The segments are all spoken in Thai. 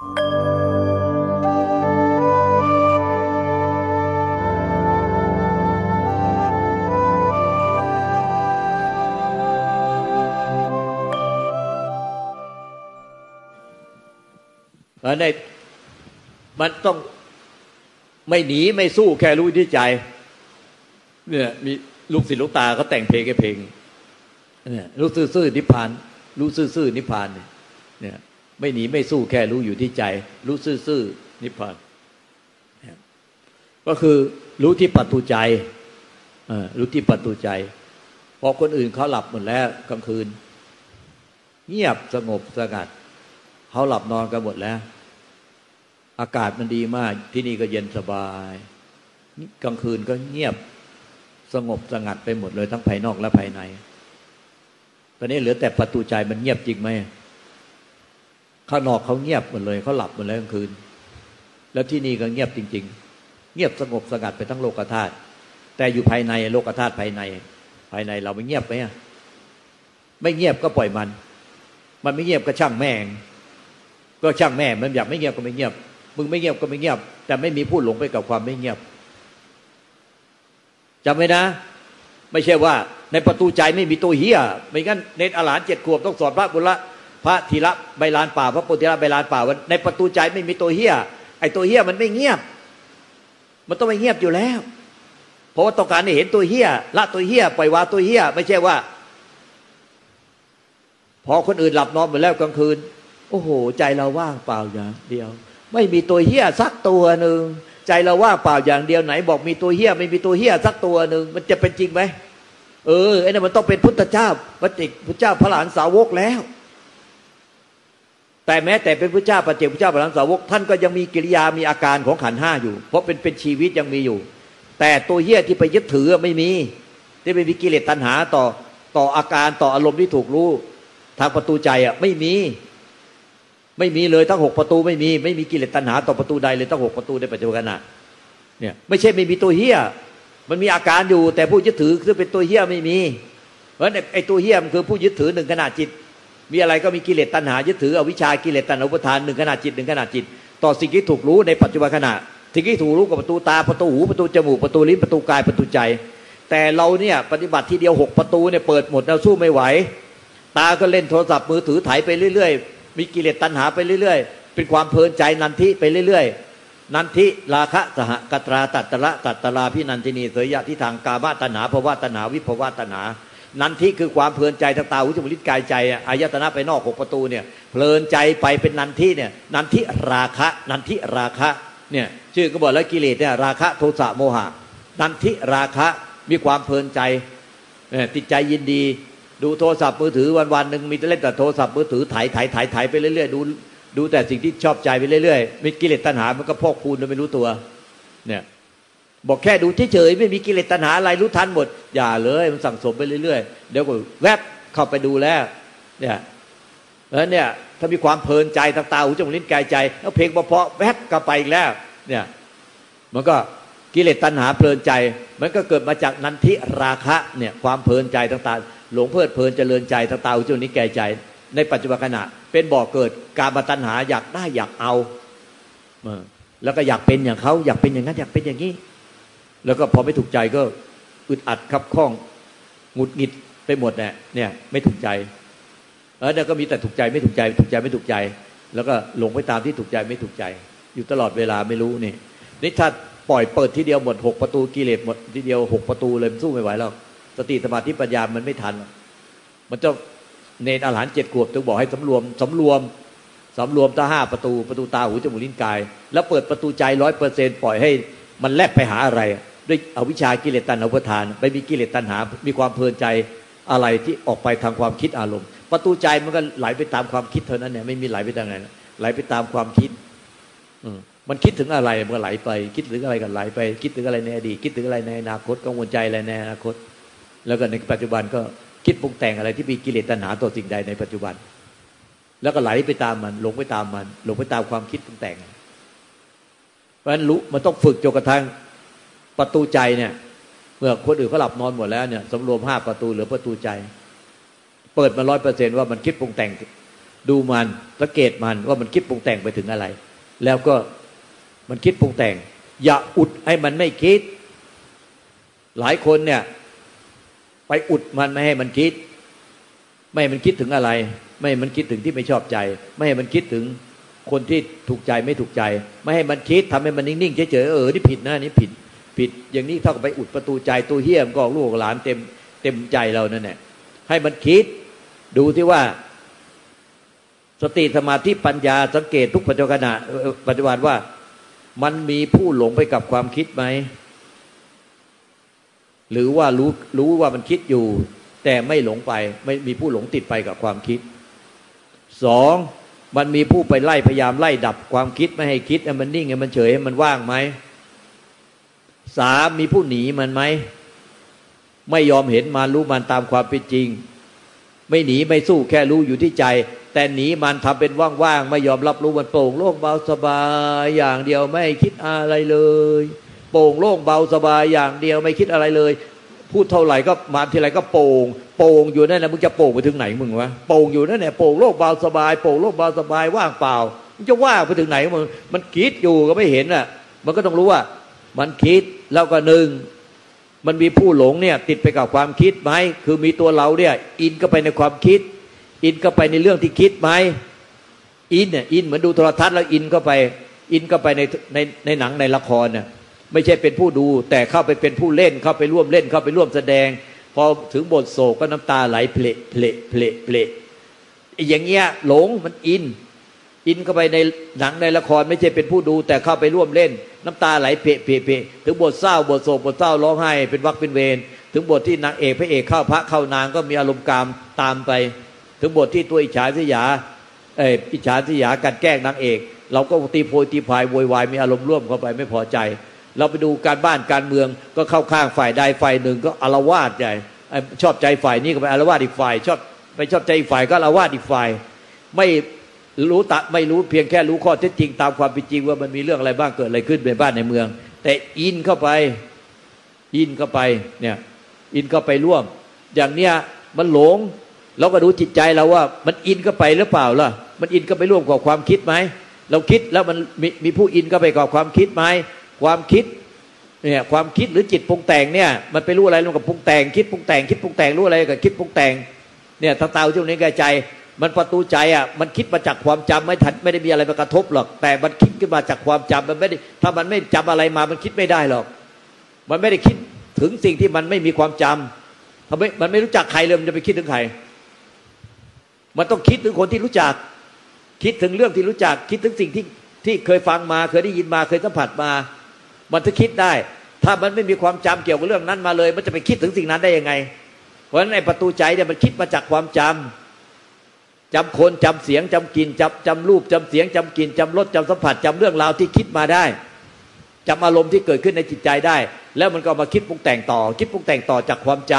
ในมันต้องไม่หนีไม่สู้แค่รู้ที่ใจ เนี่ยมีลูกศิษย์ลูกตาเขาแต่งเพลงแค่เพลงเนี่ยรู้ซื่อๆนิพพาน รู้ซื่อๆนิพพานเนี่ย ไม่หนีไม่สู้แค่รู้อยู่ที่ใจ รู้ซื่อๆนิพพานก็คือรู้ที่ปัจจุใจรู้ที่ปัจจุใจพอคนอื่นเขาหลับหมดแล้วกลางคืน เงียบสงบสงัดเขาหลับนอนกันหมดแล้ว อากาศมันดีมากที่นี่ก็เย็นสบายกลางคืนก็เงียบสงบสงัดไปหมดเลยทั้งภายนอกและภายใน ตอนนี้เหลือแต่ประตูใจมันเงียบจริงไหม ข้างนอกเขาเงียบหมดเลยเขาหลับหมดแล้วกลางคืน แล้วที่นี่ก็เงียบจริง ๆ เงียบสงบสงัดไปทั้งโลกธาตุแต่อยู่ภายในโลกธาตุภายใน ภายในเราไม่เงียบไหมไม่เงียบก็ปล่อยมัน มันไม่เงียบก็ช่างแม่ง ก็ช่างแม่มันอยากไม่เงียบก็ไม่เงียบมึงไม่เงียบก็ไม่เงียบ แต่ไม่มีพูดหลงไปกับความไม่เงียบจำไว้นะ ไม่ใช่ว่า ในประตูใจไม่มีตัวเฮียไม่งั้นเนตอลานเจ็ดขวบต้องสอนพระบุระ พระธีระใบลานป่า พระปุถิระใบลานป่าในประตูใจไม่มีตัวเฮียไอ้ตัวเฮียมันไม่เงียบ มันต้องไม่เงียบอยู่แล้ว เพราะว่าต้องการให้เห็นตัวเฮียละตัวเฮียปล่อยวาตัวเฮียไม่ใช่ว่า พอคนอื่นหลับนอนหมดแล้วกลางคืน โอ้โห ใจเราว่างเปล่าอย่างเดียว ไม่มีตัวเฮียสักตัวหนึ่งใจเราว่างเปล่าอย่างเดียวไหน บอกมีตัวเฮี้ย ไม่มีตัวเฮี้ยสักตัวหนึ่งมันจะเป็นจริงไหมเออไอ้นั่นมันต้องเป็นพุทธเจ้าปฏิพุทธเจ้าพระหลานสาวกแล้ว แต่แม้แต่เป็นพระเจ้าปฏิเจกพระเจ้าพระหลานสาวกท่านก็ยังมีกิริยามีอาการของขันห้าอยู่ เพราะเป็นเป็นชีวิตยังมีอยู่ แต่ตัวเฮี้ยที่ไปยึดถือไม่มีที่ไม่มีกิเลสตัณหาต่อต่ออาการต่ออารมณ์ที่ถูกรู้ ทางประตูใจอะไม่มี ไม่มีเลยทั้งหกประตูไม่มี ไม่มีกิเลสตัณหาต่อประตูใดเลยทั้งหกประตูในปัจจุบันขณะเนี่ยไม่ใช่ไม่มีตัวเฮี้ยมันมีอาการอยู่แต่ผู้ยึดถือคือเป็นตัวเฮี้ยไม่มีเพราะไอ้ตัวเฮี้ยมคือผู้ยึดถือหนึ่งขณะจิต มีอะไรก็มีกิเลสตัณหายึดถืออวิชากิเลสตัณหาอุปทานหนึ่งขณะจิตหนึ่งขณะจิต ต่อสิ่งที่ถูกรู้ในปัจจุบันขณะสิ่งที่ถูกรู้กับประตูตาประตูหูประตูจมูกประตูลิ้นประตูกายประตูใจ แต่เราเนี่ยปฏิบัติทีเดียวหกประตูเนี่ยเปิดหมดเราสู้ไม่ไหว ตาก็เล่นโทรศัพท์มือถือถ่ายไปเรื่อย ๆ มีกิเลสตัณหาไปเรื่อย ๆ เป็นความเพลินใจนันทิไปเรื่อย ๆนันทิราคะสหกัตราตัตระตัตราพินันทินีเสยยะที่ทางกาบาตัณหาภวะตัณหาวิภวะตัณหา นันทิคือความเพลินใจทางตาหูจมูกลิ้นกายใจอายตนะไปนอกหกประตูเนี่ยเพลินใจไปเป็นนันทิเนี่ยนันทิราคะนันทิราคะเนี่ยชื่อก็บอกแล้วกิเลสเนี่ยราคะโทสะโมหะ นันทิราคะมีความเพลินใจติดใจยินดี ดูโทรศัพท์มือถือวันวันหนึ่งมีแต่เล่นแต่โทรศัพท์มือถือถ่ายถ่ายถ่ายถ่ายไปเรื่อยๆดูดูแต่สิ่งที่ชอบใจไปเรื่อยๆมีกิเลสตัณหามันก็พอกพูนโดยไม่รู้ตัวเนี่ย บอกแค่ดูเฉยๆไม่มีกิเลสตัณหาอะไรรู้ทันหมด อย่าเลย มันสั่งสมไปเรื่อยๆ เดี๋ยวก็แวบเข้าไปดูแล้ว เนี่ยแล้วเนี่ยถ้ามีความเพลินใจทางตาหูจมูกลิ้นกายใจแล้วเพลงเพาะแวบกลับไปอีกแล้ว เนี่ย มันก็กิเลสตัณหาเพลินใจ มันก็เกิดมาจากนันทิราคะเนี่ยความเพลินใจต่างๆ หลงเพลิดเพลินเจริญใจตาตาอุจนี้แก่ใจ ในปัจจุบันขณะ เป็นบ่อเกิดการมาตัญหาอยากได้อยากเอาแล้วก็อยากเป็นอย่างเขาอยากเป็นอย่างนั้นอยากเป็นอย่างนี้ แล้วก็พอไม่ถูกใจก็อึดอัดคับข้องหงุดหงิดไปหมดเนี่ยเนี่ยไม่ถูกใจเออเนี่ยก็มีแต่ถูกใจไม่ถูกใจถูกใจไม่ถูกใจ แล้วก็หลงไปตามที่ถูกใจไม่ถูกใจ อยู่ตลอดเวลาไม่รู้นี่นี่ถ้าปล่อยเปิดทีเดียวหมดหกประตูกิเลสหมดทีเดียวหกประตูเลยสู้ไม่ไหวแล้วสติสมาธิปัญญามันไม่ทัน มันจะเนรอาหารเจ็ดขวบต้องบอกให้สำรวมสำรวมสำรวมตาห้าประตูประตูตาหูจมูกลิ้นกาย แล้วเปิดประตูใจร้อยเปอร์เซ็นปล่อยให้มันแลกไปหาอะไร ด้วยอวิชากิเลสตัณหาอุปทานไปมีกิเลสตัณหา มีความเพลินใจอะไรที่ออกไปทางความคิดอารมณ์ ประตูใจมันก็ไหลไปตามความคิดเท่านั้นเนี่ยไม่มีไหลไปทางไหนไหลไปตามความคิด อืมันคิดถึงอะไรมันก็ไหลไป คิดถึงอะไรก็ไหลไป คิดถึงอะไรในอดีตคิดถึงอะไรในอนาคตกังวลใจอะไรในอนาคต แล้วก็ในปัจจุบันก็คิดปรุงแต่งอะไรที่มีกิเลสตัณหาต่อสิ่งใดในปัจจุบัน แล้วก็ไหลไปตามมันหลงไปตามมันหลงไปตามความคิดปรุงแต่ง เพราะฉะนั้นรู้มันต้องฝึกจนกระทั่ง ประตูใจเนี่ย เมื่อคนอื่นเขาหลับนอนหมดแล้วเนี่ยสำรวมห้าประตูเหลือประตูใจ เปิดมาร้อยเปอร์เซนว่ามันคิดปรุงแต่งดูมันสังเกตมันว่ามันคิดปรุงแต่งไปถึงอะไร แล้วก็มันคิดปรุงแต่ง อย่าอุดให้มันไม่คิด หลายคนเนี่ย ไปอุดมันไม่ให้มันคิด ไม่ให้มันคิดถึงอะไร ไม่ให้มันคิดถึงที่ไม่ชอบใจ ไม่ให้มันคิดถึงคนที่ถูกใจไม่ถูกใจ ไม่ให้มันคิดทำให้มันนิ่งๆเฉยๆเออนี่ผิดนะนี่ผิด ผิดอย่างนี้เท่ากับไปอุดประตูใจตัวเฮี้ยมก็ลูกหลานเต็มเต็มใจเรานั่นแหละให้มันคิดดูที่ว่า สติสมาธิปัญญาสังเกตทุกปัจจุบันปัจจุบันว่า มันมีผู้หลงไปกับความคิดไหมหรือว่ารู้รู้ว่ามันคิดอยู่ แต่ไม่หลงไป ไม่มีผู้หลงติดไปกับความคิดสองมันมีผู้ไปไล่พยายามไล่ดับความคิดไม่ให้คิดให้มันนิ่งให้มันเฉยให้มันว่างไหม สามมีผู้หนีมันไหม ไม่ยอมเห็นมันรู้มันตามความเป็นจริง ไม่หนีไม่สู้แค่รู้อยู่ที่ใจ แต่หนีมันทำเป็นว่างๆไม่ยอมรับรู้มันโปร่งโล่งเบาสบายอย่างเดียวไม่คิดอะไรเลย โปร่งโล่งเบาสบายอย่างเดียวไม่คิดอะไรเลย พูดเท่าไหร่ก็มาทีไรก็โป่งโป่งอยู่นั่นแหละมึงจะโป่งไปถึงไหนมึงวะโป่งอยู่นั่นแหละโป่งโล่งเบาสบายโป่งโล่งเบาสบายว่างเปล่ามึงจะว่างไปถึงไหนมึงมันคิดอยู่ก็ไม่เห็นอะ มันก็ต้องรู้ว่า มันคิดแล้วก็หนึ่งมันมีผู้หลงเนี่ยติดไปกับความคิดไหมคือมีตัวเราเนี่ย อินก็ไปในความคิด อินก็ไปในเรื่องที่คิดไหมอินเนี่ยอินเหมือนดูโทรทัศน์แล้วอินก็ไป อินก็ไปในในในหนังในละครเนี่ยไม่ใช่เป็นผู้ดู แต่เข้าไปเป็นผู้เล่นเข้าไปร่วมเล่นเข้าไปร่วมแสดง พอถึงบทโศกก็น้ำตาไหลเพลเพลเพลเพลอย่างเงี้ยหลงมันอิน อินเข้าไปในหนังในละครไม่ใช่เป็นผู้ดู แต่เข้าไปร่วมเล่น น้ำตาไหลเพะเพะเพะถึงบทเศร้าบทโศกบทเศร้าร้องไห้เป็นวรรคเป็นเวรถึงบทที่นางเอกพระเอกเข้าพระเข้านางก็มีอารมณ์กามตามไป ถึงบทที่ตัวอิจฉาริษยาเอออิจฉาสยากัดแกล้งนางเอก เราก็ตีโพยตีพายโวยวายมีอารมณ์ร่วมเข้าไปไม่พอใจ เราไปดูการบ้านการเมืองก็เข้าข้างฝ่ายใดฝ่ายหนึ่งก็อารวาสใหญ่ชอบใจฝ่ายนี้ก็ไปอารวาสอีกฝ่าย ชอบไปชอบใจอีกฝ่ายก็อารวาสอีกฝ่าย ไม่ รู้ตะไม่รู้เพียงแค่รู้ข้อเท็จจริงตามความเป็นจริงว่ามันมีเรื่องอะไรบ้างเกิดอะไรขึ้นในบ้านในเมือง แต่อินเข้าไปอินเข้าไปเนี่ยอินเข้าไปร่วม อย่างเนี้ยมันหลงเราก็ดูจิตใจเราว่า มันอินเข้าไปหรือเปล่าล่ะ มันอินเข้าไปร่วมกับความคิดไหมเราคิดแล้วมันมีมีผู้อินเข้าไปกับความคิดไหมความคิดเนี่ยความคิดหรือจิตปรุงแต่งเนี่ยมันไปรู้อะไรร่วมกับปรุงแต่งคิดปรุงแต่งคิดปรุงแต่งรู้อะไรกับคิดปรุงแต่งเนี่ยถ้าเตาช่วงนี้กใจ มันประตูใจอะมันคิดมาจากความจำไม่ทันไม่ได้มีอะไรมากระทบหรอก แต่มันคิดขึ้นมาจากความจำมันไม่ได้ถ้ามันไม่จำอะไรมา มันคิดไม่ได้หรอก มันไม่ได้คิดถึงสิ่งที่มันไม่มีความจำทำไมมันไม่รู้จักใครเลยมันจะไปคิดถึงใคร มันต้องคิดถึงคนที่รู้จัก คิดถึงเรื่องที่รู้จัก คิดถึงสิ่งที่ที่เคยฟังมา เคยได้ยินมาเคยสัมผัสมา มันจะคิดได้ ถ้ามันไม่มีความจำเกี่ยวกับเรื่องนั้นมาเลย มันจะไปคิดถึงสิ่งนั้นได้ยังไง เพราะฉะนั้นในประตูใจเนี่ยมันคิดมาจากความจำ จำคนจำเสียงจำกลิ่นจำจำรูปจำเสียงจำกลิ่นจำรสจำสัมผัสจำเรื่องราวที่คิดมาได้จำอารมณ์ที่เกิดขึ้นในจิตใจได้ แล้วมันก็มาคิดปรุงแต่งต่อ คิดปรุงแต่งต่อจากความจ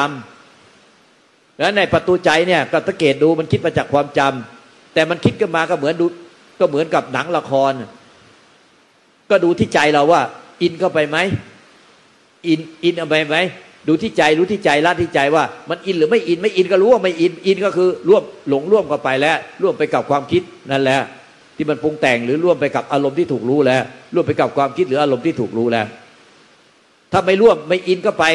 ำแล้วในประตูใจเนี่ยก็สังเกตดูมันคิดมาจากความจำแต่มันคิดขึ้นมาก็เหมือนดูก็เหมือนกับหนังละคร ก็ดูที่ใจเราว่า อินเข้าไปไหมอินอินเอาไปไหม ดูที่ใจรู้ที่ใจละที่ใจว่า มันอินหรือไม่อินไม่อินก็รู้ว่าไม่อินอินก็คือร่วมหลงร่วมกันไปแล้ว ร่วมไปกับความคิดนั่นแหละที่มันปรุงแต่งหรือร่วมไปกับอารมณ์ที่ถูกรู้แล้ว ร่วมไปกับความคิดหรืออารมณ์ที่ถูกรู้แล้ว ถ้าไม่ร่วมไม่อินก็ไป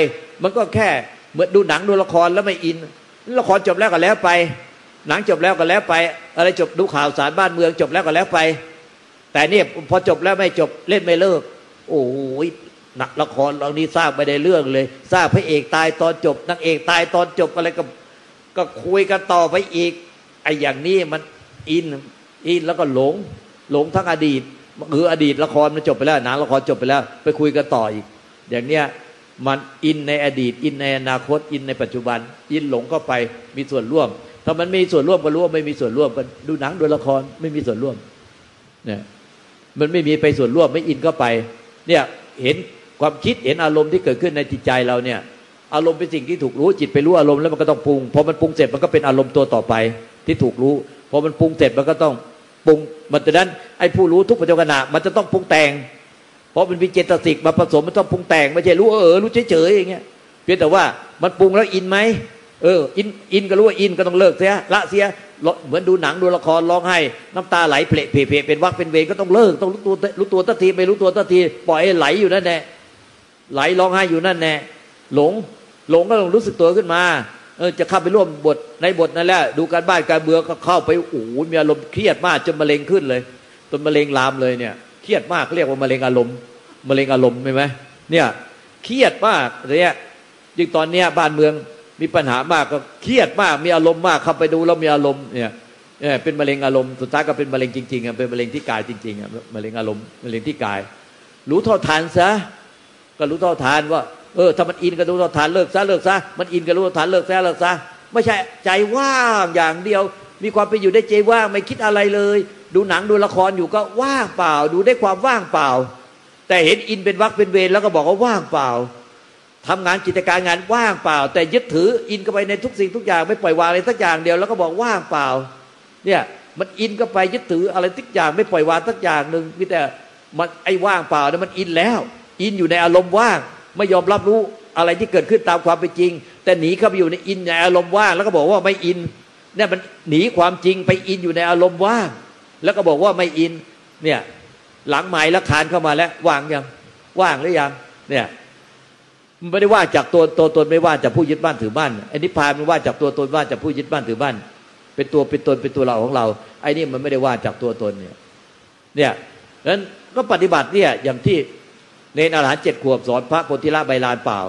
มันก็แค่เหมือนดูหนังดูละครแล้วไม่อิน ละครจบแล้วก็แล้วไป หนังจบแล้วก็แล้วไป อะไรจบดูข่าวสารบ้านเมืองจบแล้วก็แล้วไป แต่เนี่ยพอจบแล้วไม่จบเล่นไม่เลิก โอ้ย นักละครเรานี้สร้างไปในเรื่องเลย สร้างพระเอกตายตอนจบนางเอกตายตอนจบอะไรก็ก็คุยกันต่อไปอีกไอ้อย่างนี้มันอินอินแล้วก็หลง หลงทั้งอดีตคืออดีตละครมันจบไปแล้วหนังละครจบไปแล้ว ไปคุยกันต่ออีก อย่างเนี้ยมันอินในอดีต อินในอนาคตอินในปัจจุบัน อินหลงเข้าไปมีส่วนร่วม ถ้ามันมีส่วนร่วมก็รู้ว่าไม่มีส่วนร่วมกันดูหนังดูละครไม่มีส่วนร่วมเนี่ยมันไม่มีไปส่วนร่วมไม่อินเข้าไป เนี่ยเห็น ความคิดเห็นอารมณ์ที่เกิดขึ้นในจิตใจเราเนี่ย อารมณ์เป็นสิ่งที่ถูกรู้จิตไปรู้อารมณ์แล้วมันก็ต้องปรุงพอมันปรุงเสร็จมันก็เป็นอารมณ์ตัวต่อไปที่ถูกรู้พอมันปรุงเสร็จมันก็ต้องปรุงมันจะนั้นไอ้ผู้รู้ทุกปัจจุบันมันจะต้องปรุงแต่ง เพราะมันมีเจตสิกมาผสมมันต้องปรุงแต่งไม่ใช่รู้เออรู้เฉยๆอย่างเงี้ยเพียงแต่ว่ามันปรุงแล้วอินไหมเอออินอินก็รู้ว่าอินก็ต้องเลิกเสียละเสียเหมือนดูหนังดูละครร้องไห้น้ำตาไหลเพลเพเพเป็นวรรคเป็นเวรก็ต้องเลิกต้องรู้ตัวรู้ตัวสักทีไม่รู้ตัวสักทีปล่อยให้ไหลอยู่นั่นแน่ ไหลร้องไห้อยู่นั่นแน่หลง หลงก็ต้องรู้สึกตัวขึ้นมา เออจะเข้าไปร่วมบทในบทนั่นแหละดูการบ้านการเบื่อก็เข้าไปโอ้โหมีอารมณ์เครียดมากจนมะเร็งขึ้นเลยจนมะเร็งลามเลยเนี่ยเครียดมากเรียกว่ามะเร็งอารมณ์มะเร็งอารมณ์ใช่ไหมเนี่ยเครียดมากเนี่ยยิ่งตอนเนี้ยบ้านเมืองมีปัญหามากก็เครียดมากมีอารมณ์มากเข้าไปดูแล้วมีอารมณ์เนี่ยเนี่ยเป็นมะเร็งอารมณ์สุดท้ายก็เป็นมะเร็งจริงๆอะเป็นมะเร็งที่กายจริงๆอะมะเร็งอารมณ์มะเร็งที่กาย รู้เท่าทานซะ ก็รู้เท่าทานว่าเออถ้ามันอินก็รู้เท่าทานเลิกซะเลิกซะมันอินก็รู้เท่าทานเลิกซะเลิกซะไม่ใช่ใจว่างอย่างเดียว มีความเป็นอยู่ได้ใจว่างไม่คิดอะไรเลย ดูหนังดูละครอยู่ก็ว่างเปล่า ดูได้ความว่างเปล่า แต่เห็นอินเป็นวักเป็นเวรแล้วก็บอกว่าว่างเปล่าทำงานกิจการงานว่างเปล่า แต่ยึดถืออินก็ไปในทุกสิ่งทุกอย่างไม่ปล่อยวางอะไรสักอย่างเดียวแล้วก็บอกว่างเปล่า เนี่ยมันอินก็ไปยึดถืออะไรทุกอย่างไม่ปล่อยวางสักอย่างหนึ่งมีแต่มันไอ้ว่างเปล่าเนี่ยมันอินแล้ว อินอยู่ในอารมณ์ว่างไม่ยอมรับรู้อะไรที่เกิดขึ้นตามความเป็นจริง แต่หนีเข้าไปอยู่ในอินในอารมณ์ว่างแล้วก็บอกว่าไม่อินเนี่ยมันหนีความจริงไปอินอยู่ในอารมณ์ว่าง แล้วก็บอกว่าไม่อินเนี่ยหลังหมายละคานเข้ามาแล้วว่างยังว่างหรือยังเนี่ยไม่ได้ว่าจากตัวตัวตนไม่ว่าจากผู้ยึดบ้านถือบ้านไอ้นิพพานมันว่าจากตัวตนว่าจากผู้ยึดบ้านถือบ้านเป็นตัวเป็นตนเป็นตัวเราของเราไอ้นี่มันไม่ได้ว่าจากตัวตนเนี่ยเนี่ยนั้นก็ปฏิบัติเนี่ยอย่างที่ เนรอาหารเจ็ดขวบสอนพระโพธิละใบลานเปล่า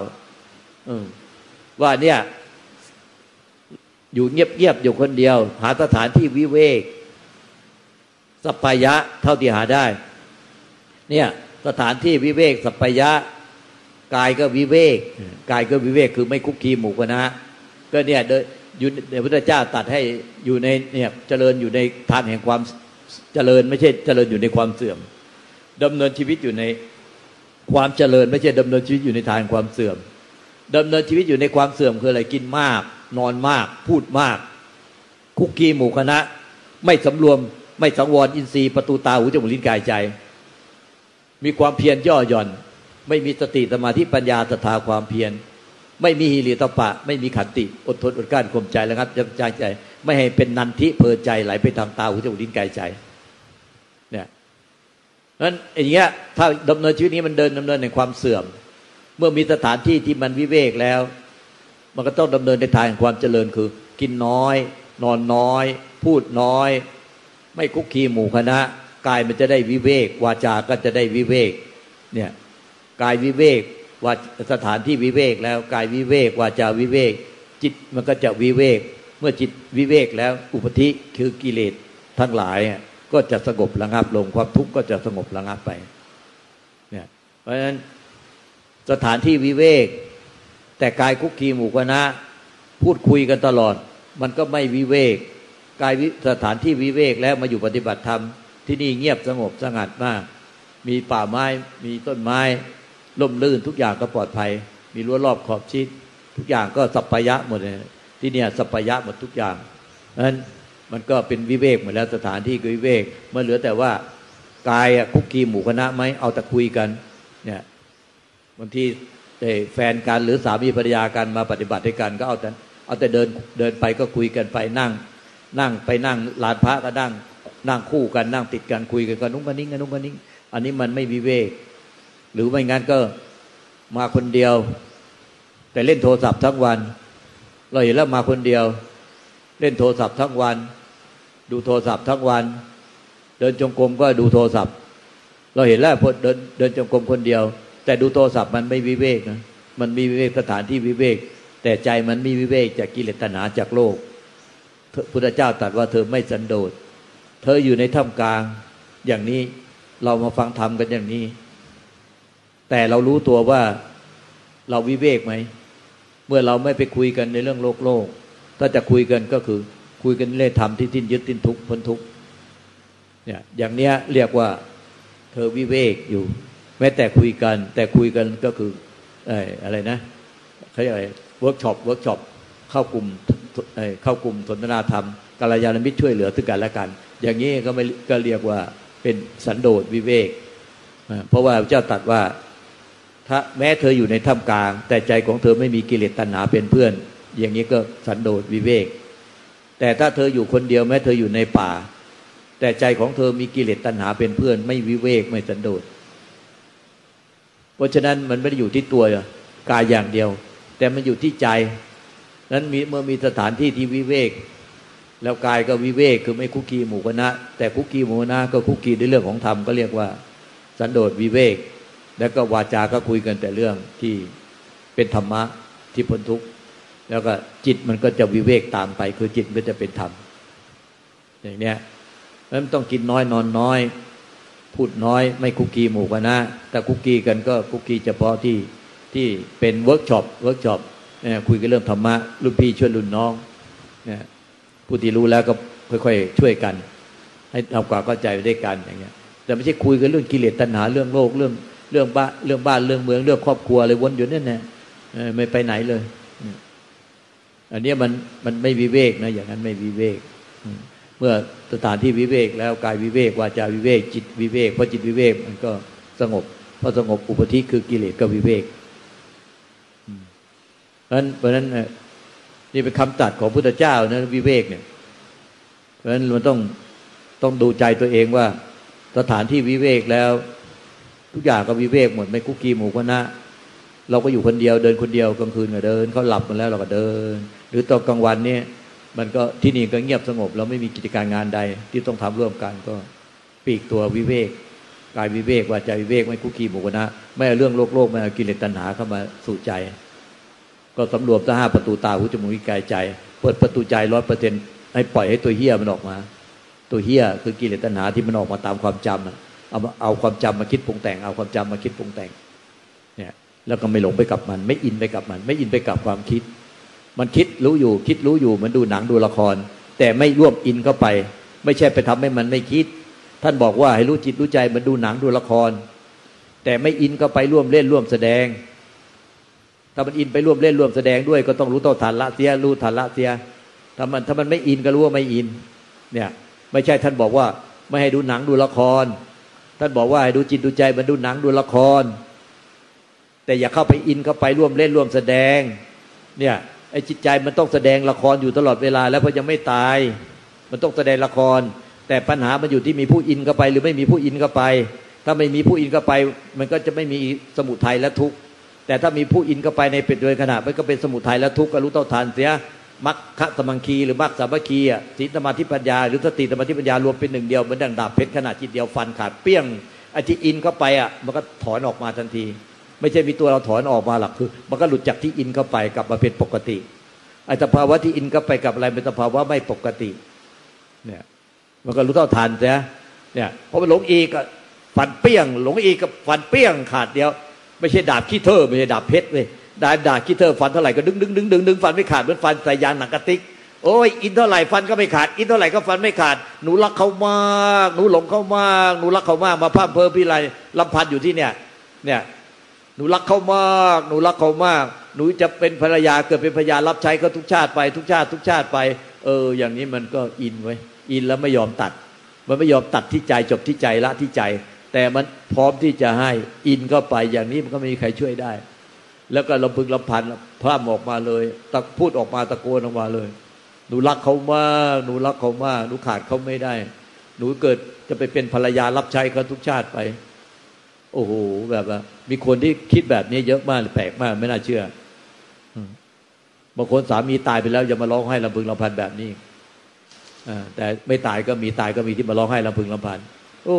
ว่าเนี่ย อยู่เงียบๆอยู่คนเดียว หาสถานที่วิเวกสัพยะเท่าที่หาได้ เนี่ยสถานที่วิเวกสัพยะกายก็วิเวกกายก็วิเวกคือไม่คุกคีหมู่คณะก็เนี่ยเดอยู่ในพุทธเจ้าตัดให้อยู่ในเนี่ยเจริญอยู่ในทานแห่งความเจริญไม่ใช่เจริญอยู่ในความเสื่อมดำเนินชีวิตอยู่ใน ความเจริญไม่ใช่ดำเนินชีวิตอยู่ในทางความเสื่อมดำเนินชีวิตอยู่ในความเสื่อมคืออะไรกินมาก นอนมาก พูดมาก คุกคีหมู่คณะ ไม่สำรวม ไม่สังวรอินทรีย์ประตูตาหูจมูกลิ้นกายใจ มีความเพียรย่อหย่อน ไม่มีสติสมาธิปัญญาศรัทธาความเพียรไม่มีฮิริตปะ ไม่มีขันติ อดทนอดกลั้นข่มใจแล้วครับจำใจใจ ไม่ให้เป็นนันทิเพอใจไหลไปทางตาหูจมูกลิ้นกายใจ นั้นอย่างเงี้ยถ้าดำเนินชีวิตนี้มันเดินดำเนินในความเสื่อม เมื่อมีสถานที่ที่มันวิเวกแล้ว มันก็ต้องดำเนินในทางความเจริญคือ กินน้อย นอนน้อย พูดน้อย ไม่คุกคีหมู่คณะกายมันจะได้วิเวก วาจาก็จะได้วิเวกเนี่ยกายวิเวกวาสถานที่วิเวกแล้วกายวิเวกวาจาวิเวก จิตมันก็จะวิเวก เมื่อจิตวิเวกแล้วอุปธิคือกิเลสทั้งหลาย ก็จะสงบระงับลงความทุกข์ก็จะสงบระงับไปเนี่ยเพราะฉะนั้นสถานที่วิเวก แต่กายคุกคีหมู่คณะ พูดคุยกันตลอด มันก็ไม่วิเวกกายสถานที่วิเวกแล้วมาอยู่ปฏิบัติธรรมที่นี่เงียบสงบสงัดมาก มีป่าไม้มีต้นไม้ล่มลื่นทุกอย่างก็ปลอดภัย มีรั้วรอบขอบชิด ทุกอย่างก็สัพพยะหมดเลยที่เนี่ยสัพพยะหมดทุกอย่างนั้น มันก็เป็นวิเวกหมดแล้วสถานที่ก็วิเวกเมื่อเหลือแต่ว่ากายคุกคีหมู่คณะไหมเอาแต่คุยกัน เนี่ยบางทีแฟนกันหรือสามีภรรยากันมาปฏิบัติด้วยกัน ก็เอาแต่เอาแต่เดินเดินไปก็คุยกันไปนั่ง นั่งไปนั่งลานพระก็นั่ง นั่งคู่กันนั่งติดกันคุยกันกันนุ่งกันนิ่งกันนุ่งกันนิ่งอันนี้มันไม่วิเวก หรือไม่งั้นก็มาคนเดียว แต่เล่นโทรศัพท์ทั้งวัน เราเห็นแล้วมาคนเดียว เล่นโทรศัพท์ทั้งวัน ดูโทรศัพท์ทั้งวัน เดินจงกรมก็ดูโทรศัพท์ เราเห็นแล้วพอเดินเดินจงกรมคนเดียว แต่ดูโทรศัพท์มันไม่วิเวกนะมันมีวิเวกสถานที่วิเวก แต่ใจมันมีวิเวกจากกิเลสตัณหาจากโลกพุทธเจ้าตรัสว่าเธอไม่สันโดษ เธออยู่ในถ้ำกลางอย่างนี้เรามาฟังธรรมกันอย่างนี้ แต่เรารู้ตัวว่าเราวิเวกไหม เมื่อเราไม่ไปคุยกันในเรื่องโลกโลก ถ้าจะคุยกันก็คือคุยกันเรื่องธรรมที่ทิ้นยึดทิ้นทุกข์พ้นทุกข์เนี่ยอย่างเนี้ยเรียกว่าเธอวิเวกอยู่ แม้แต่คุยกัน แต่คุยกันก็คืออะไรนะเขาเรียกอะไร workshop workshop เข้ากลุ่มเข้ากลุ่มสนทนาธรรมกัลยาณมิตรช่วยเหลือซึ่งกันและกัน อย่างนี้ก็ไม่ก็เรียกว่าเป็นสันโดษวิเวก เพราะว่าเจ้าตรัสว่าถ้าแม้เธออยู่ในท่ามกลาง แต่ใจของเธอไม่มีกิเลสตัณหาเป็นเพื่อน อย่างนี้ก็สันโดษวิเวก แต่ถ้าเธออยู่คนเดียวแม้เธออยู่ในป่า แต่ใจของเธอมีกิเลสตัณหาเป็นเพื่อน ไม่วิเวกไม่สันโดษเพราะฉะนั้นมันไม่ได้อยู่ที่ตัวกายอย่างเดียว แต่มันอยู่ที่ใจนั้นมีเมื่อมีสถานที่ที่วิเวก แล้วกายก็วิเวกคือไม่คุกคีหมู่คณะ แต่คุกคีหมู่คณะก็คุกคีในเรื่องของธรรมก็เรียกว่า สันโดษวิเวก แล้วก็วาจาก็คุยกันแต่เรื่องที่เป็นธรรมะที่พ้นทุกข์ แล้วก็จิตมันก็จะวิเวกตามไป คือจิตมันจะเป็นธรรมอย่างเนี้ยมันต้องกินน้อยนอนน้อย พูดน้อย ไม่คลุกคลีหมู่คณะแต่คลุกคลีกันก็คลุกคลีเฉพาะที่ที่เป็น workshop workshop คุยกันเรื่องธรรมะรุ่นพี่ช่วยรุ่นน้องเนี่ยผู้ที่รู้แล้วก็ค่อยๆช่วยกัน ให้ทำความเข้าใจด้วยกันอย่างเงี้ย แต่ไม่ใช่คุยกันเรื่องกิเลสตัณหาเรื่องโลกเรื่องเรื่องบ้านเรื่องบ้านเรื่องเมืองเรื่องครอบครัวอะไรวนอยู่นั่นแหละไม่ไปไหนเลย อันนี้มันมันไม่วิเวกนะอย่างนั้นไม่วิเวก เมื่อสถานที่วิเวกแล้วกายวิเวกวาจาวิเวก จิตวิเวกเพราะจิตวิเวกมันก็สงบเพราะสงบอุปธิคือกิเลสก็วิเวกเพราะนั้นเพราะนั้นนี่เป็นคำตัดของพุทธเจ้านะวิเวกเนี่ย เพราะฉะนั้นมันต้องต้องดูใจตัวเองว่า สถานที่วิเวกแล้ว ทุกอย่างก็วิเวกหมดไม่คุกกี้หมู่คณะเราก็อยู่คนเดียวเดินคนเดียวกลางคืนก็เดินเขาหลับมาแล้วเราก็เดิน หรือตอนกลางวันเนี่ยมันก็ที่นี่ก็เงียบสงบ เราไม่มีกิจการงานใด ที่ต้องทำร่วมกันก็ปีกตัววิเวกกายวิเวกว่าใจวิเวกไม่คุกคีหมู่คณะไม่เอาเรื่องโลกโลกไม่เอากิเลสตัณหาเข้ามาสู่ใจ ก็สำรวมทั้งห้าประตูตาหูจมูกลิ้นกายใจ เปิดประตูใจร้อยเปอร์เซ็นต์ให้ปล่อยให้ตัวเฮี้ยมันออกมา ตัวเฮี้ยคือกิเลสตัณหาที่มันออกมาตามความจำเอาเอาความจำมาคิดปรุงแต่งเอาความจำมาคิดปรุงแต่งเนี่ยแล้วก็ไม่หลงไปกับมัน ไม่อินไปกับมัน ไม่อินไปกับความคิด มันคิดรู้อยู่ คิดรู้อยู่มันดูหนังดูละคร แต่ไม่ร่วมอินเข้าไป ไม่ใช่ไปทำให้มันไม่คิด ท่านบอกว่าให้รู้จิตรู้ใจมันดูหนังดูละคร แต่ไม่อินเข้าไปร่วมเล่นร่วมแสดง ถ้ามันอินไปร่วมเล่นร่วมแสดงด้วย ก็ต้องรู้ต่อทันละเสียรู้ทันละเสียถ้ามันถ้ามันไม่อินก็รู้ว่าไม่อิน เนี่ยไม่ใช่ท่านบอกว่าไม่ให้ดูหนังดูละคร ท่านบอกว่าให้ดูจิตดูใจมันดูหนังดูละคร แต่อย่าเข้าไปอินเข้าไปร่วมเล่นร่วมแสดง เนี่ย ไอ้จิตใจมันต้องแสดงละครอยู่ตลอดเวลา แล้วพราะยังไม่ตาย มันต้องแสดงละคร แต่ปัญหามันอยู่ที่มีผู้อินเข้าไป หรือไม่มีผู้อินเข้าไป ถ้าไม่มีผู้อินเข้าไป มันก็จะไม่มีสมุทัยและทุกข์แต่ถ้ามีผู้อินเข้าไปในเป็ดโดยขณะมันก็เป็นสมุทัยแล้วทุกข์ก็รู้เท่าทานเสียมัคคะสมังคีหรือมัคสามัคคีอะสีสมาธิปัญญาหรือสติสมาธิปัญญารวมเป็นหนึ่งเดียวเหมือนดังดาบเพชรขนาดจิตเดียวฟันขาดเปี้ยงไอ้ที่อินเข้าไปอะมันก็ถอนออกมาทันที ไม่ใช่มีตัวเราถอนออกมาหรอกคือ มันก็หลุดจากที่อินเข้าไปกลับมาเป็นปกติไอ้สภาวะที่อินเข้าไปกับอะไรเป็นสภาวะไม่ปกติ เนี่ย มันก็รู้เท่าทันเสียเนี่ยพอมันหลงอีกฟันเปี้ยง หลงอีกกับฟันเปี้ยงขาดเดียว ไม่ใช่ดาบขี้เท่อไม่ใช่ดาบเพชรเลยดาบดาบขี้เท่อฟันเท่าไหร่ก็ดึงดึงดึงดึงดึงฟันไม่ขาดเหมือนฟันใส่ยางหนังสติ๊กโอ้ยอินเท่าไหร่ฟันก็ไม่ขาด อินเท่าไหร่ก็ฟันไม่ขาด หนูรักเขามาก หนูหลงเขามาก หนูรักเขามาก มาพร่ำเพ้อพิไรรำพันอยู่ที่เนี่ย เนี่ย หนูรักเขามาก หนูรักเขามาก หนูจะเป็นภรรยาเกิดเป็นภรรยารับใช้ก็ทุกชาติไป ทุกชาติ ทุกชาติไป เออ อย่างนี้มันก็อินไว้ อินแล้วไม่ยอมตัด มันไม่ยอมตัดที่ใจจบที่ใจละที่ใจ แต่มันพร้อมที่จะให้อินเข้าไป อย่างนี้มันก็ไม่มีใครช่วยได้ แล้วก็ลำพึงลำพันพร่ำออกมาเลยตะพูดออกมาตะโกนออกมาเลย หนูรักเขามากหนูรักเขามากหนูขาดเขาไม่ได้ หนูเกิดจะไปเป็นภรรยารับใช้เขาทุกชาติไป โอ้โหแบบว่า มีคนที่คิดแบบนี้เยอะมากแปลกมาก ไม่น่าเชื่อบางคนสามีตายไปแล้วยังมาร้องไห้ลำพึงลำพันแบบนี้แต่ไม่ตายก็มีตายก็มีที่มาร้องไห้ลำพึงลำพันโอ้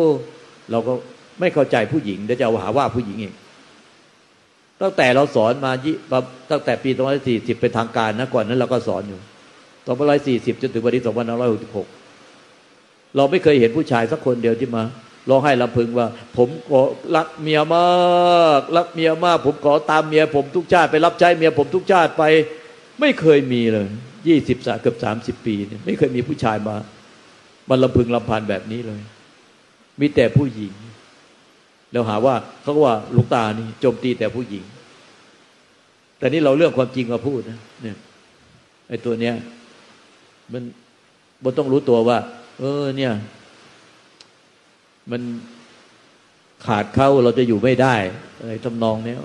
เราก็ไม่เข้าใจผู้หญิงเดี๋ยวจะหาว่าผู้หญิงเองตั้งแต่เราสอนมาตั้งแต่ปี2540เป็นทางการนะก่อนนั้นเราก็สอนอยู่2540จนถึงวันที่2566เราไม่เคยเห็นผู้ชายสักคนเดียวที่มา ร้องไห้ลำพึงว่า ผมขอรักเมียมากรักเมียมาก ผมขอตามเมียผมทุกชาติไปรับใช้เมียผมทุกชาติไป ไม่เคยมีเลยยี่สิบสาเกือบสามสิบปีเนี่ยไม่เคยมีผู้ชายมามาลำพึงลำพันแบบนี้เลย มีแต่ผู้หญิงเราหาว่าเขาว่าลุงตานี่โจมตีแต่ผู้หญิง แต่นี่เราเรื่องความจริงมาพูดนะเนี่ยไอ้ตัวเนี้ยมันบนต้องรู้ตัวว่า เออเนี่ย มันขาดเขาเราจะอยู่ไม่ได้อะไรทำนองเนี้ย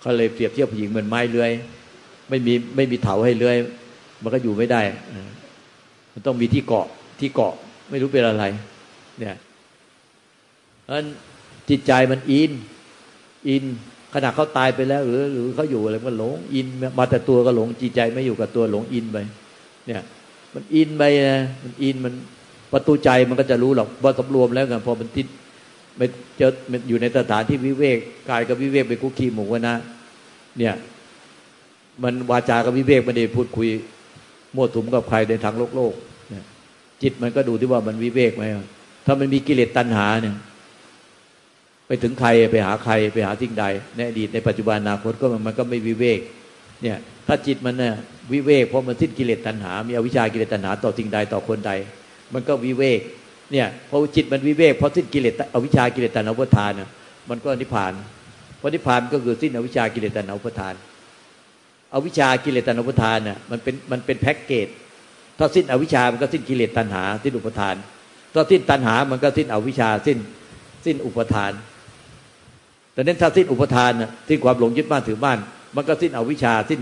เขาเลยเปรียบเทียบผู้หญิงเหมือนไม้เลื้อยไม่มีไม่มีเถาให้เลื้อยมันก็อยู่ไม่ได้ มันต้องมีที่เกาะที่เกาะไม่รู้เป็นอะไร เนี่ยอันจิตใจมันอิน อินขณะเขาตายไปแล้ว หรือ หรือเขาอยู่อะไรมันหลงอิน มาแต่ตัวก็หลงจิตใจไม่อยู่กับตัวหลงอินไปเนี่ย มันอินไปนะมันอินมัน ประตูใจมันก็จะรู้หรอกว่าสำรวมแล้วกันพอมันติดมันเจอมันอยู่ในสถานที่วิเวกกายกับวิเวกไปคุกคีหมู่กันนะ เนี่ย มันวาจากับวิเวกไม่ได้พูดคุยมั่วถุมกับใครในทางโลกโลกเนี่ยจิตมันก็ดูที่ว่ามันวิเวกไหมถ้ามันมีกิเลสตัณหาเนี่ย ไปถึงใครไปหาใครไปหาสิ่งใดในอดีตในปัจจุบันอนาคตก็มันก็ไม่วิเวก เนี่ย ถ้าจิตมันเนี่ยวิเวกเพราะมันสิ้นกิเลสตัณหา มีอวิชากิเลสตัณหาต่อสิ่งใดต่อคนใด มันก็วิเวกเนี่ยพอจิตมันวิเวกพราะสิ้นกิเลสอวิชากิเลสตัณหาอุปทานมันก็นิพพานเพราะนิพพานก็คือสิ้นอวิชากิเลสตัณหาอุปทานอวิชากิเลสตัณหาอุปทานน่ะมันเป็นมันเป็นแพ็กเกจถ้าสิ้นอวิชามันก็สิ้นกิเลสตัณหาสิ้นอุปทานถ้าสิ้นตัณหามันก็สิ้นอวิชาสิ้นสิ้นอุปทานแต่เน้นถ้าสิ้นอุปทานน่ะสิ้นความหลงยึดบ้านถือบ้านมันก็สิ้นอวิชาสิ้น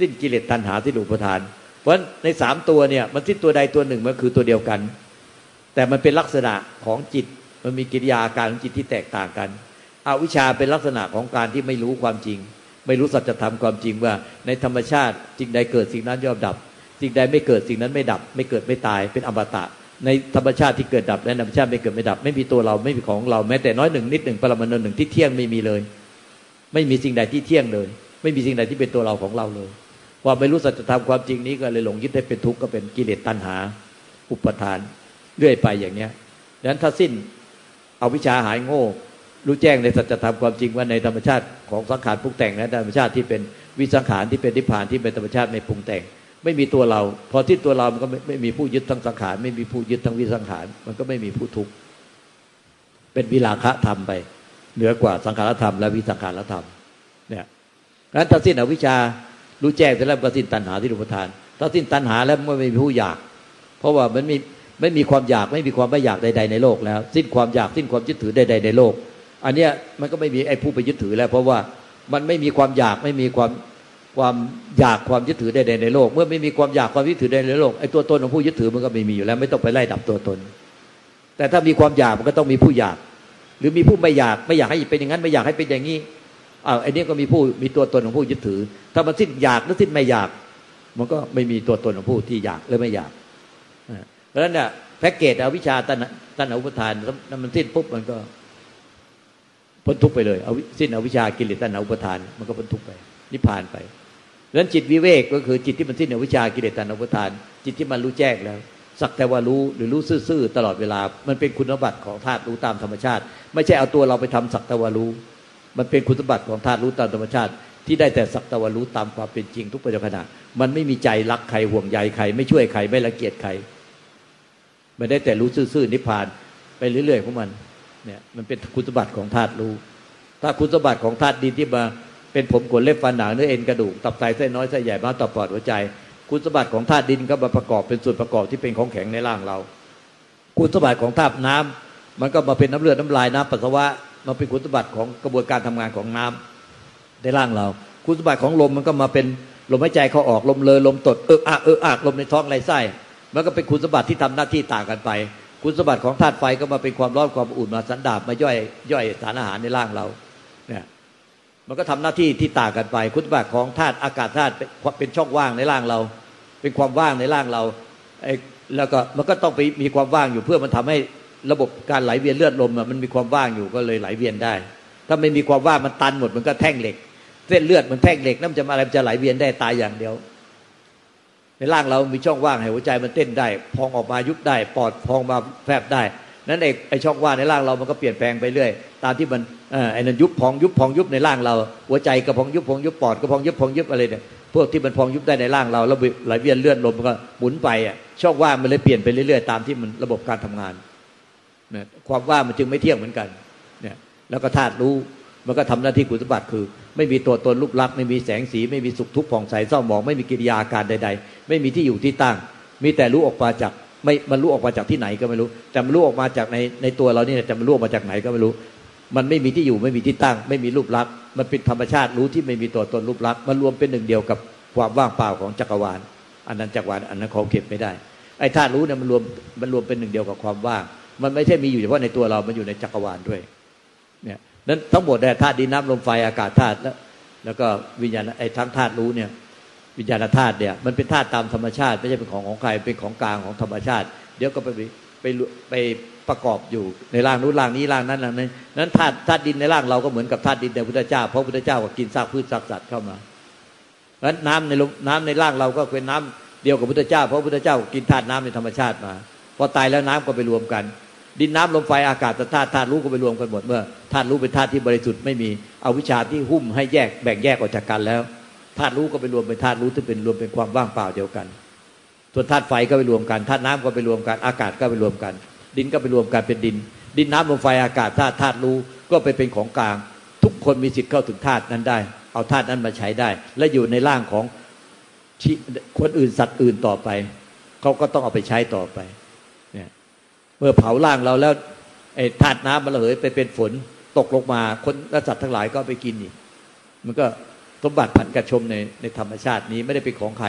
สิ้นกิเลสตัณหาสิ้นอุปทาน เพราะในสามตัวเนี่ยมันสิ้นตัวใดตัวหนึ่งมันคือตัวเดียวกัน แต่มันเป็นลักษณะของจิตมันมีกิริยาการของจิตที่แตกต่างกันอวิชชาเป็นลักษณะของการที่ไม่รู้ความจริง ไม่รู้สัจธรรมความจริงว่า ในธรรมชาติสิ่งใดเกิดสิ่งนั้นย่อมดับ สิ่งใดไม่เกิดสิ่งนั้นไม่ดับ ไม่เกิดไม่ตายเป็นอมตะ ในธรรมชาติที่เกิดดับและธรรมชาติไม่เกิดไม่ดับ ไม่มีตัวเราไม่มีของเราแม้แต่น้อยหนึ่งนิดหนึ่งปรมาณูหนึ่งที่เที่ยงไม่มีเลย ไม่มีสิ่งใดที่เที่ยงเลย ไม่มีสิ่งใดที่เป็นตัวเราของเราเลย ความไม่รู้สัจธรรมความจริงนี้ก็เลยหลงยึดให้เป็นทุกข์ก็เป็นกิเลสตัณหา อุปทานเรื่อยไปอย่างเนี้ยดังนั้นถ้าสิ้นเอาวิชาหายโง่ รู้แจ้งในสัจธรรมความจริงว่าในธรรมชาติของสังขารปรุงแต่งและธรรมชาติที่เป็นวิสังขารที่เป็นนิพพานที่เป็นธรรมชาติไม่ปรุงแต่ง ไม่มีตัวเรา พอที่ตัวเรามันก็ไม่ไม่มีผู้ยึดทั้งสังขาร ไม่มีผู้ยึดทั้งวิสังขาร มันก็ไม่มีผู้ทุกข์เป็นวิลาคะธรรมไป เหนือกว่าสังขารธรรมและวิสังขารธรรมเนี่ยงั้นถ้าสิ้นอวิชา รู้แจ้งเสร็จแล้วก็สิ้นตัณหาที่รูปทาน ถ้าสิ้นตัณหาแล้วไม่มีผู้อยาก เพราะว่ามันมีไม่มีความอยากไม่มีความไม่อยากใด ๆ ในโลกแล้ว สิ้นความอยากสิ้นความยึดถือใด ๆ ในโลก อันเนี้ยมันก็ไม่มีไอ้ผู้ไปยึดถือแล้ว เพราะว่ามันไม่มีความอยากไม่มีความความอยากความยึดถือใดๆในโลก เมื่อไม่มีความอยากความยึดถือใดในโลกไอ้ตัวตนของผู้ยึดถือมันก็ไม่มีอยู่แล้ว ไม่ต้องไปไล่ดับตัวตน แต่ถ้ามีความอยากมันก็ต้องมีผู้อยาก หรือมีผู้ไม่อยากไม่อยากให้เป็นอย่างนั้นไม่อยากให้เป็นอย่างนี้ อ้าวไอ้นี่ก็มีผู้มีตัวตนของผู้ยึดถือ ถ้ามันสิ้นอยากหรือสิ้นไม่อยาก มันก็ไม่มีตัวตนของผู้ที่อยากหรือไม่อยากเพราะฉะนั้นเนี่ยแพ็กเกจเอาวิชาตันตันอุปทานนั้นมันสิ้นปุ๊บมันก็พ้นทุกไปเลยเอาสิ้นเอาวิชากิเลสตันอุปทาน มันก็พ้นทุกไปนิพพานไปดังนั้นจิตวิเวกก็คือจิตที่มันสิ้นอวิชากิเลสตันอุปทาน จิตที่มันรู้แจ้งแล้ว สักแต่ว่ารู้หรือรู้ซื่อๆตลอดเวลา มันเป็นคุณสมบัติของธาตุรู้ตามธรรมชาติ ไม่ใช่เอาตัวเราไปทำสักแต่ว่ารู้ มันเป็นคุณสมบัติของธาตุรู้ตามธรรมชาติ ที่ได้แต่สักต่ว่ารู้ตามความเป็นจริงทุกปัจจุบันมันไม่มีใจรักใครห่วงใยใคร ไม่ช่วยใครไม่ละเกียดใครมันได้แต่รู้ซื่อๆนิพพานไปเรื่อยๆของมันเนี่ยมันเป็นคุณสมบัติของธาตุรู้ ถ้าคุณสมบัติของธาตุดินที่มาเป็นผมขนเล็บฟันหนังเนื้อเอ็นกระดูกตับไตเส้นน้อยเส้นใหญ่ม้าตับปอดหัวใจ คุณสมบัติของธาตุดินก็มาประกอบเป็นส่วนประกอบที่เป็นของแข็งในร่างเรา คุณสมบัติของธาตุน้ำมันก็มาเป็นน้ำเลือดน้ำลายน้ำปัสสาวะ มาเป็นคุณสมบัติของกระบวนการทำงานของน้ำในร่างเรา คุณสมบัติของลมมันก็มาเป็นลมหายใจเขาออกลมเลยลมตดเอออะเอออะลมในท้องไรไส้มันก็เป็นคุณสมบัติที่ทำหน้าที่ต่างกันไป คุณสมบัติของธาตุไฟก็มาเป็นความร้อนความอุ่นมาสันดาบมาย่อยย่อยสารอาหารในร่างเราเนี่ยมันก็ทำหน้าที่ที่ต่างกันไป คุณสมบัติของธาตุอากาศธาตุเป็นช่องว่างในร่างเรา เป็นความว่างในร่างเราไอ้แล้วก็มันก็ต้องไปมีความว่างอยู่เพื่อมันทำให้ ระบบการไหลเวียนเลือดลมมันมีความว่างอยู่ก็เลยไหลเวียนได้ ถ้าไม่มีความว่างมันตันหมดมันก็แท่งเหล็ก เส้นเลือดมันแท่งเหล็กนั่นจะมาอะไรจะไหลเวียนได้ตายอย่างเดียว ในร่างเรามีช่องว่างให้หัวใจมันเต้นได้ พองออกมายุบได้ ปอดพองมาแฟบได้นั้นเอกไอช่องว่างในร่างเรามันก็เปลี่ยนแปลงไปเรื่อยตามที่มันไอ้นั่นยุบพองยุบพองยุบในร่างเรา หัวใจก็พองยุบพองยุบปอดก็พองยุบพองยุบอะไรเนี่ยพวกที่มันพองยุบได้ในร่างเราแล้วไหลเวียนเลือดลมมันก็หมุนไปอะช่องว่างมันเลยเปลี่ยนไปเรื่อยๆตามที่มันระบบการทำงาน นี่ยความว่างมันจึงไม่เที่ยงเหมือนกันเนี่ยแล้วก็ธาตุรู้มันก็ทำหน้าที่คุณสมบัติคือ ไม่มีตัวตนรูปลักษณ์ไม่มีแสงสี ไม่มีสุขทุกข์ผ่องใสเศร้าหมอง ไม่มีกิริยาการใด ๆ ไม่มีที่อยู่ที่ตั้ง มีแต่รู้ออกมาจากไม่มันรู้ออกมาจากที่ไหนก็ไม่รู้แต่มันรู้ออกมาจากในในตัวเรานี่จะมันรู้ออกมาจากไหนก็ไม่รู้ มันไม่มีที่อยู่ไม่มีที่ตั้ง ไม่มีรูปลักษณ์มันเป็นธรรมชาติรู้ที่ไม่มีตัวตนรูปลักษณ์มันรวมเป็นหนึ่งเดียวกับความว่างเปล่าของจักรวาล อันนั้นจักรวาลอันนั้นเขาเก็บไม่ได้ไอ้ธาตุรู้เนี่ยมันรวมมันรวมเป็นหนึ่งเดียวกับความว่าง มันไม่ใช่มีอยู่เฉพาะในตัวเรา มันอยู่ในจักรวาลด้วย เนี่ยนั้นทั้งหมดแต่ธาตุดินน้ำลมไฟอากาศธาตุแล้วแล้วก็วิญญาณไอ้ทั้งธาตุรู้เนี่ย วิญญาณธาตุเนี่ย มันเป็นธาตุตามธรรมชาติ ไม่ใช่เป็นของของใครเป็นของกลางของธรรมชาติ เดี๋ยวก็ไปไปไปประกอบอยู่ในร่างนู้นร่างนี้ร่างนั้นร่างนี้นั้นธาตุธาตุดินในร่างเราก็เหมือนกับธาตุดินในพุทธเจ้าเพราะพุทธเจ้าก็กินซากพืชซากสัตว์เข้ามาเพราะน้ำในน้ำในร่างเราก็เป็นน้ำเดียวกับพุทธเจ้าเพราะพุทธเจ้ากินธาตุน้ำในธรรมชาติมาพอตายแล้วน้ำก็ไปรวมกัน ดินน้ำลมไฟอากาศธาตุธาตุรู้ก็ไปรวมกันหมดเมื่อธาตุรู้เป็นธาตุที่บริสุทธิ์ไม่มีเอาวิชาที่หุ้มให้แยกแบ่งแยกออกจากกันแล้วธาตุรู้ก็ไปรวมเป็นธาตุรู้ที่เป็นรวมเป็นความว่างเปล่าเดียวกันส่วนธาตุไฟก็ไปรวมกันธาตุน้ำก็ไปรวมกันอากาศก็ไปรวมกัน ดินก็ไปรวมกันเป็นดิน ดินน้ำลมไฟอากาศธาตุธาตุรู้ก็ไปเป็นของกลาง ทุกคนมีสิทธิ์เข้าถึงธาตุนั้นได้ เอาธาตุนั้นมาใช้ได้ และอยู่ในร่างของคนอื่นสัตว์อื่นต่อไปเขาก็ต้องเอาไปใช้ต่อไป เมื่อเผาร่างเราแล้วไอ้ธาตุน้ำมันระเหยไปเป็นฝนตกลงมาคนและสัตว์ทั้งหลายก็ไปกินอีกมันก็สมบัติผันกระชมในในธรรมชาตินี้ไม่ได้เป็นของใคร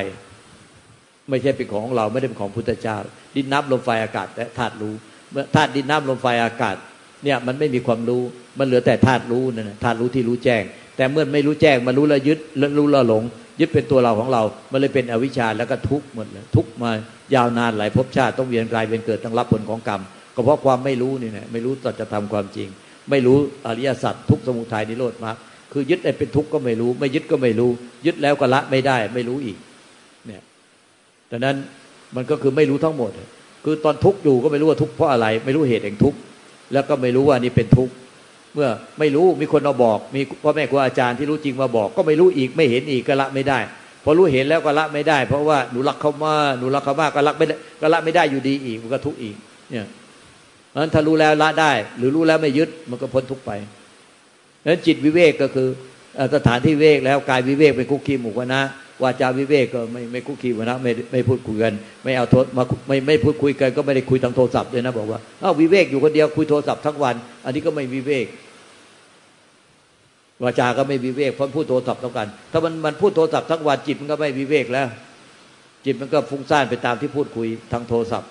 ไม่ใช่เป็นของเราไม่ได้เป็นของพุทธเจ้า ดินน้ำลมไฟอากาศและธาตุรู้เมื่อธาตุดินน้ำลมไฟอากาศเนี่ยมันไม่มีความรู้มันเหลือแต่ธาตุรู้นั่นธาตุรู้ที่รู้แจ้ง แต่เมื่อไม่รู้แจ้งมารู้แล้วยึดแล้วรู้แล้วหลงยึดเป็นตัวเราของเรา มันเลยเป็นอวิชชาแล้วก็ทุกข์หมดเลยทุกข์มายาวนานหลายภพชาติต้องเวียนกลายเป็นเกิดต้องรับผลของกรรม ก็เพราะความไม่รู้นี่นะไม่รู้ต่อจะทำความจริง ไม่รู้อริยสัจทุกสมุทัยนิโรธมรรคคือยึดไอ้เป็นทุกข์ก็ไม่รู้ ไม่ยึดก็ไม่รู้ ยึดแล้วก็ละไม่ได้ไม่รู้อีกเนี่ยดังนั้นมันก็คือไม่รู้ทั้งหมด คือตอนทุกข์อยู่ก็ไม่รู้ว่าทุกข์เพราะอะไร ไม่รู้เหตุแห่งทุกข์แล้วก็ไม่รู้ว่านี่เป็นทุกข์ เมื่อไม่รู้มีคนมาบอก มีพ่อแม่ครูอาจารย์ที่รู้จริงมาบอก ก็ไม่รู้อีกไม่เห็นอีกก็ละไม่ได้ พอรู้เห็นแล้วก็ละไม่ได้ เพราะว่าหนูรักเขามากหนูรักเขามากก็ละไม่ได้ก็ละไม่ได้อยู่ดีอีกมันก็ทุกข์อีก เนี่ยเพราะฉะนั้นถ้ารู้แล้วละได้ หรือรู้แล้วไม่ยึดมันก็พ้นทุกข์ไปนั้นจิตวิเวกก็คือสถานที่วิเวกแล้วกายวิเวกเป็นคุกคีหมู่คณะ วาจาวิเวกก็ไม่ไม่คุกคีวนะไม่ไม่พูดคุยกันไม่เอาโทษมาไม่ไม่พูดคุยกันก็ไม่ได้คุยทางโทรศัพท์เลยนะบอกว่าอ้าววิเวกอยู่คนเดียวคุยโทรศัพท์ทั้งวัน อันนี้ก็ไม่วิเวกวาจาก็ไม่วิเวกเพราะพูดโทรศัพท์ทั้งวันถ้ามันมันพูดโทรศัพท์ทั้งวันจิตมันก็ไม่วิเวกแล้ว จิตมันก็ฟุ้งซ่านไปตามที่พูดคุยทางโทรศัพท์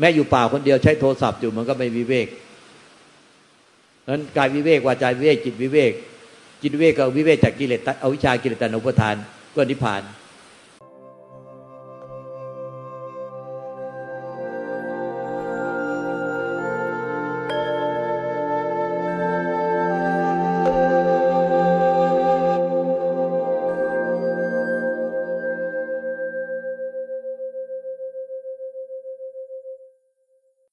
แม้อยู่เปล่าคนเดียวใช้โทรศัพท์อยู่มันก็ไม่วิเวกนั้นกายวิเวกวาจาวิเวกจิตวิเวกจิตวิเวกกับวิเวกจากกิเลสเอาวิชากิเลสตันุปทาน ก็นิพพาน